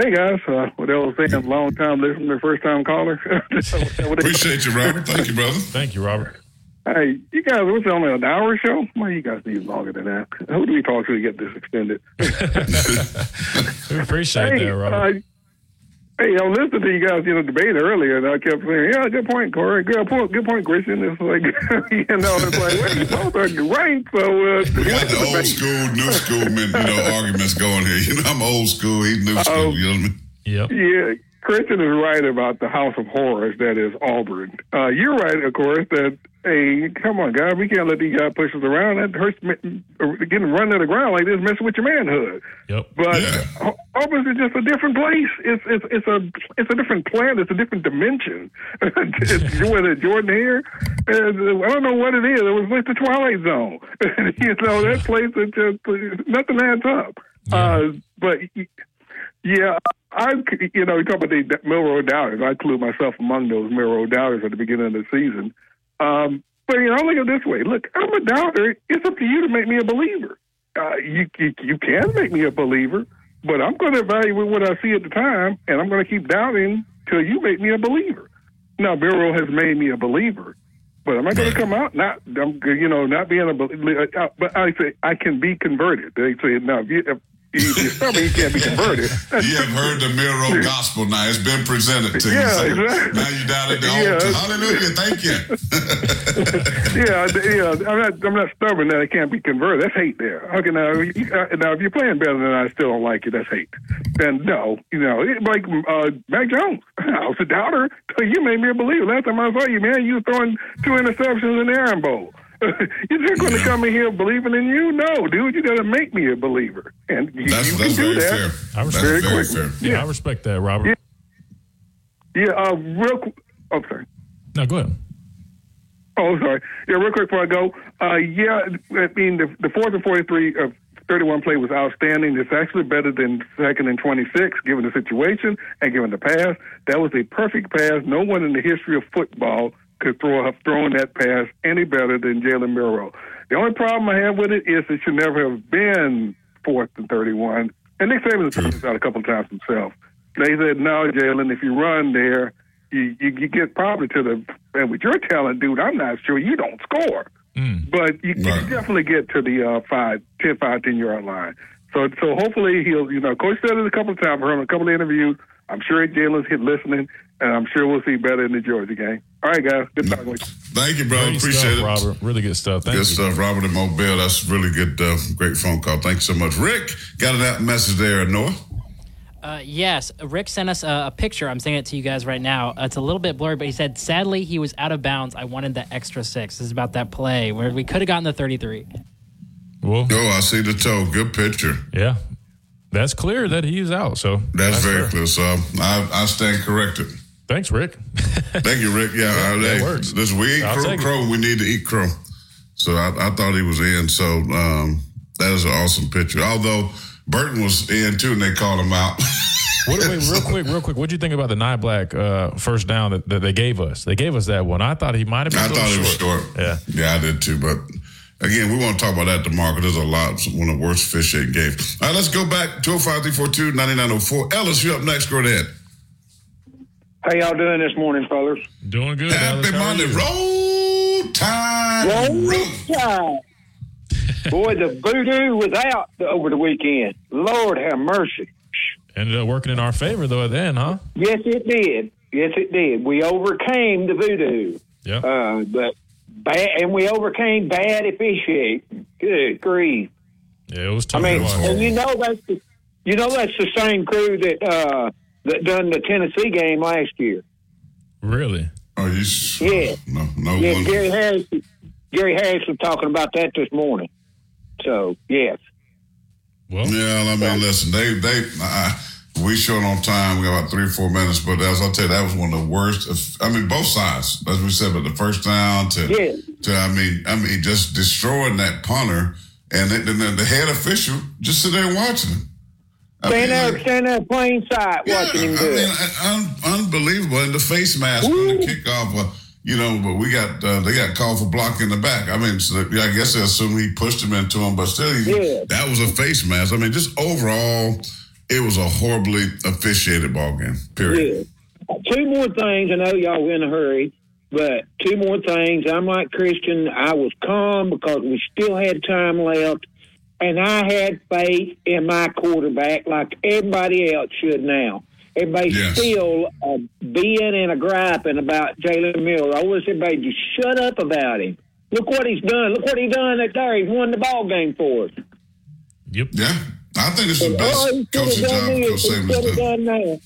Hey guys, uh, what I was saying, long time listener, first time caller. [LAUGHS] Appreciate you, Robert. Thank you, brother. Thank you, Robert. Hey, you guys, was it only an hour show? Well, you guys need longer than that. Who do we talk to to get this extended? [LAUGHS] We appreciate hey, that, Robert. Uh, hey, I was listening to you guys in the debate earlier, and I kept saying, "Yeah, good point, Corey. Good point, good point, Christian." It's like, [LAUGHS] you know, it's like, wait, you both are right. So, uh, We got the old school, new school, you know, [LAUGHS] arguments going here. You know, I'm old school, he's new school. You know what I mean? Yep. Yeah, Christian is right about the House of Horrors that is Auburn. Uh, you're right, of course, that hey, come on, guys, we can't let these guys push us around. That hurts getting run to the ground like this, messing with your manhood. Yep. But Au- Auburn is just a different place. It's it's it's a it's a different planet. It's a different dimension. [LAUGHS] it's [LAUGHS] whether Jordan Hare, and, I don't know what it is. It was like the Twilight Zone. [LAUGHS] you know that place that just nothing adds up. Uh, but yeah, I you know you talk about the Milroe doubters. I include myself among those Milroe doubters at the beginning of the season. Um, but you know, I look at it this way: look, I'm a doubter. It's up to you to make me a believer. Uh, you, you you can make me a believer, but I'm going to evaluate what I see at the time, and I'm going to keep doubting till you make me a believer. Now, Milroe has made me a believer, but am I going to come out not I'm, you know not being a believer? Uh, but I say I can be converted. They say now if you if, if you you can't be [LAUGHS] converted. You have heard the Miro gospel now. It's been presented to you. Yeah, So exactly. Now you down at the Yeah. altar. Hallelujah. Thank you. [LAUGHS] yeah, yeah. I'm not. I'm not stubborn that I can't be converted. That's hate there. Okay, now, uh, now if you're playing better than I, still don't like you. That's hate. Then no, you know, like uh, Mac Jones. [LAUGHS] I was a doubter. You made me a believer. Last time I saw you, man, you were throwing two interceptions in the Iron Bowl. [LAUGHS] You're just going to come in here believing in you? No, dude. You got to make me a believer, and you, That's, you that's can do very that. fair. I respect, Very very fair. yeah, I respect that, Robert. Yeah, uh, real. Qu- oh, sorry. No, go ahead. Oh, sorry. Yeah, real quick before I go. Uh, yeah, I mean the, the fourth and forty-three, of 31 play was outstanding. It's actually better than second and 26, given the situation and given the pass. That was a perfect pass. No one in the history of football could throw have thrown that pass any better than Jalen Milroe. The only problem I have with it is it should never have been fourth and 31. And Nick Saban has put this out a couple of times himself. They said, no, Jalen, if you run there, you, you, you get probably to the, and with your talent, dude, I'm not sure you don't score. But you, you definitely get to the uh, five, 10, 5, 10 yard line. So, so hopefully he'll, you know, Coach said it a couple of times. Heard him a couple of interviews. I'm sure Jalen's hit listening, and I'm sure we'll see better in the Georgia game. All right, guys. Good talking with you. Thank you, brother. Great Appreciate stuff, it. Robert. Really good stuff. Thank good you. stuff, Robert and Mobile. That's really good, uh, great phone call. Thank you so much. Rick, got that message there, Noah? Uh, yes, Rick sent us a, a picture. I'm sending it to you guys right now. Uh, it's a little bit blurry, but he said, "Sadly, he was out of bounds. I wanted the extra six. This is about that play where we could have gotten the 33." Well, oh, I see the toe. Good picture. Yeah, that's clear that he's out. So That's, very fair. clear. So I, I stand corrected. Thanks, Rick. [LAUGHS] Thank you, Rick. Yeah, uh, that hey, works. Listen, we eat crow, crow. We need to eat crow. So I, I thought he was in. So um, that is an awesome picture. Although Burton was in too, and they called him out. [LAUGHS] What, wait, real quick, real quick. What do you think about the nine black uh, first down that, that they gave us? They gave us that one. I thought he might have been. I thought he was short. short. Yeah. yeah, I did too. But again, we want to talk about that tomorrow because there's a lot. One of the worst fish shaped gave. All right, let's go back. 205-342-9904. Ellis, you up next. Go ahead. How y'all doing this morning, fellas? Doing good. Happy Monday. Roll time. Roll Tide. Boy, the voodoo was out over the weekend. Lord have mercy. Ended up working in our favor though then, huh? Yes, it did. Yes, it did. We overcame the voodoo. Yeah. Uh, but bad, and we overcame bad officiating. Good grief. Yeah, it was tough. I mean, and you know that's the, you know that's the same crew that uh, that done the Tennessee game last year. Really? Oh, you? Yeah. No, no yeah, wonder. Gary Harris. Gary Harris was talking about that this morning. So yes. Well, yeah, I mean, listen, they they uh, we short on time. We got about three or four minutes, but as I tell you, that was one of the worst. Of, I mean, both sides, as we said, but the first down to Yeah. to I mean, I mean, just destroying that punter, and then then the head official just sit there watching him. I Stand mean, there, stand there, plain sight, watching him I do mean, it. un- unbelievable. And the face mask on the kickoff, uh, you know, but we got uh, they got called for blocking in the back. I mean, so yeah, I guess they assume he pushed him into him, but still, he, Yeah. that was a face mask. I mean, just overall, it was a horribly officiated ball game. Period. Yeah. Two more things. I know y'all in a hurry, but two more things. I'm like Christian. I was calm because we still had time left, and I had faith in my quarterback like everybody else should now. Everybody's Yes. still uh, being and a griping about Jalen Miller. I wish everybody just shut up about him. Look what he's done. Look what he done right there. He won the ball game for us. Yep. Yeah, I think it's the Oh, best he coaching could have job Coach this. Saban's done. done that.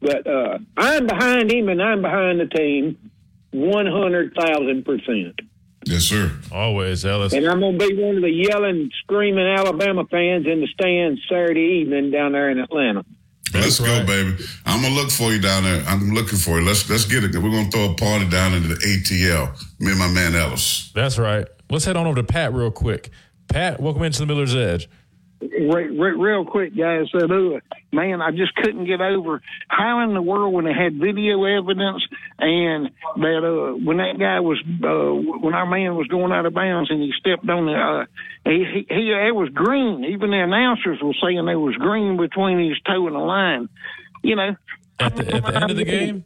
But uh, I'm behind him, and I'm behind the team, one hundred thousand percent. Yes, sir. Always, Ellis. And I'm going to be one of the yelling, screaming Alabama fans in the stands Saturday evening down there in Atlanta. Let's go, baby. I'm gonna look for you down there. I'm looking for you. Let's let's get it. We're gonna throw a party down into the ATL. Me and my man Ellis. That's right. Let's head on over to Pat real quick. Pat, welcome into the Miller's Edge. Re- re- real quick, guys. Said, uh, man, I just couldn't get over how in the world when they had video evidence and that uh, when that guy was uh, when our man was going out of bounds and he stepped on the uh, he, he, he it was green. Even the announcers were saying there was green between his toe and the line. You know, At the, at the end of the game?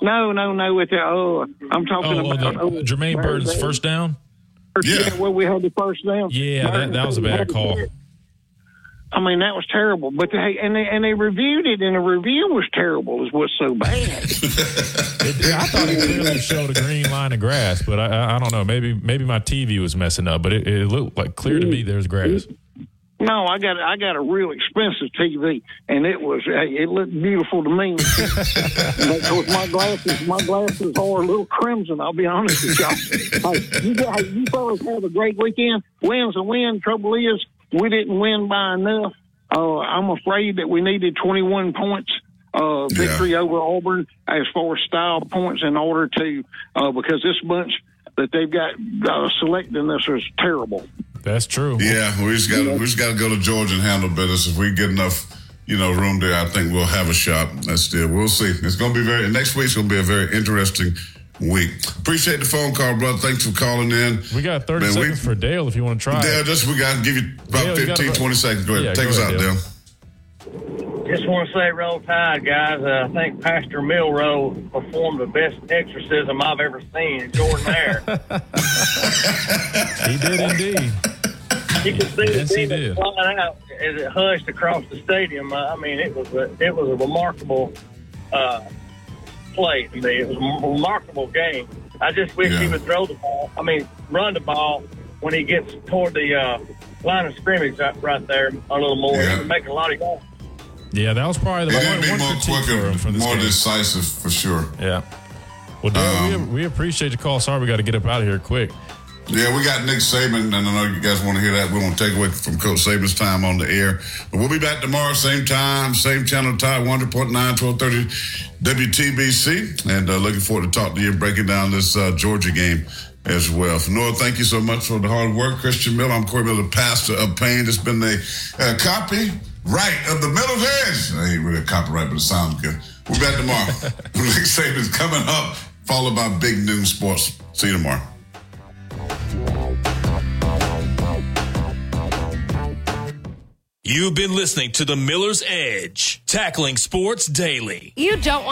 no, no, no. With the uh, I'm talking Oh, oh, about the, uh, Jermaine Burton's first down? Yeah, well, we had the first down. Yeah, that, that was a bad call. I mean, that was terrible. But they and they and they reviewed it, and the review was terrible. Is what's so bad. [LAUGHS] It, I thought it clearly showed a green line of grass, but I, I, I don't know. Maybe maybe my TV was messing up, but it, it looked like clear to me mm. there's grass. No, I got I got a real expensive TV, and it was it looked beautiful to me. [LAUGHS] but course, my glasses my glasses are a little crimson. I'll be honest with y'all. hey, you guys, you fellas have a great weekend. Win's a win. Trouble is, we didn't win by enough. Uh, I'm afraid that we needed 21 points uh, victory over Auburn as far as style points in order to uh, because this bunch that they've got uh, selecting us is terrible. That's true. Yeah, we just got we just got to go to Georgia and handle business. If we get enough, you know, room there, I think we'll have a shot. That's still we'll see. It's going to be very next week's going to be a very interesting week. Appreciate the phone call, brother. Thanks for calling in. We got 30 Man, we- seconds for Dale if you want to try. Dale, just we got to give you about Dale, 15, gotta- 20 seconds. Go ahead, Yeah, take go us ahead, out, Dale. Dale. Just want to say, roll tide, guys. Uh, I think Pastor Milroe performed the best exorcism I've ever seen. In Jordan Hare. [LAUGHS] He did indeed. You could see Yes, the he did. flying out as it hushed across the stadium. Uh, I mean, it was a, it was a remarkable uh, play to me. It was a remarkable game. I just wish he would throw the ball. I mean, run the ball when he gets toward the uh, line of scrimmage right, right there a little more. It would make a lot of yards. Yeah, that was probably the It one, would be one more critique quicker, for him from this more game. decisive for sure. Yeah. Well, Dale, we, we appreciate the call. Sorry, we got to get up out of here quick. Yeah, we got Nick Saban, and I know you guys want to hear that. We won't take away from Coach Saban's time on the air. But we'll be back tomorrow, same time, same channel, Tide 100.9, 1230 WTBC. And uh, looking forward to talk to you, breaking down this uh, Georgia game as well. For Noah, thank you so much for the hard work. Christian Miller, I'm Corey Miller, pastor of Pain. It's been a uh, copy right of the Miller's Edge. I ain't really a copyright, but it sounds good. We'll be back tomorrow. [LAUGHS] Nick Saban's coming up, followed by Big Noon Sports. See you tomorrow. You've been listening to the Miller's Edge, tackling sports daily. You don't want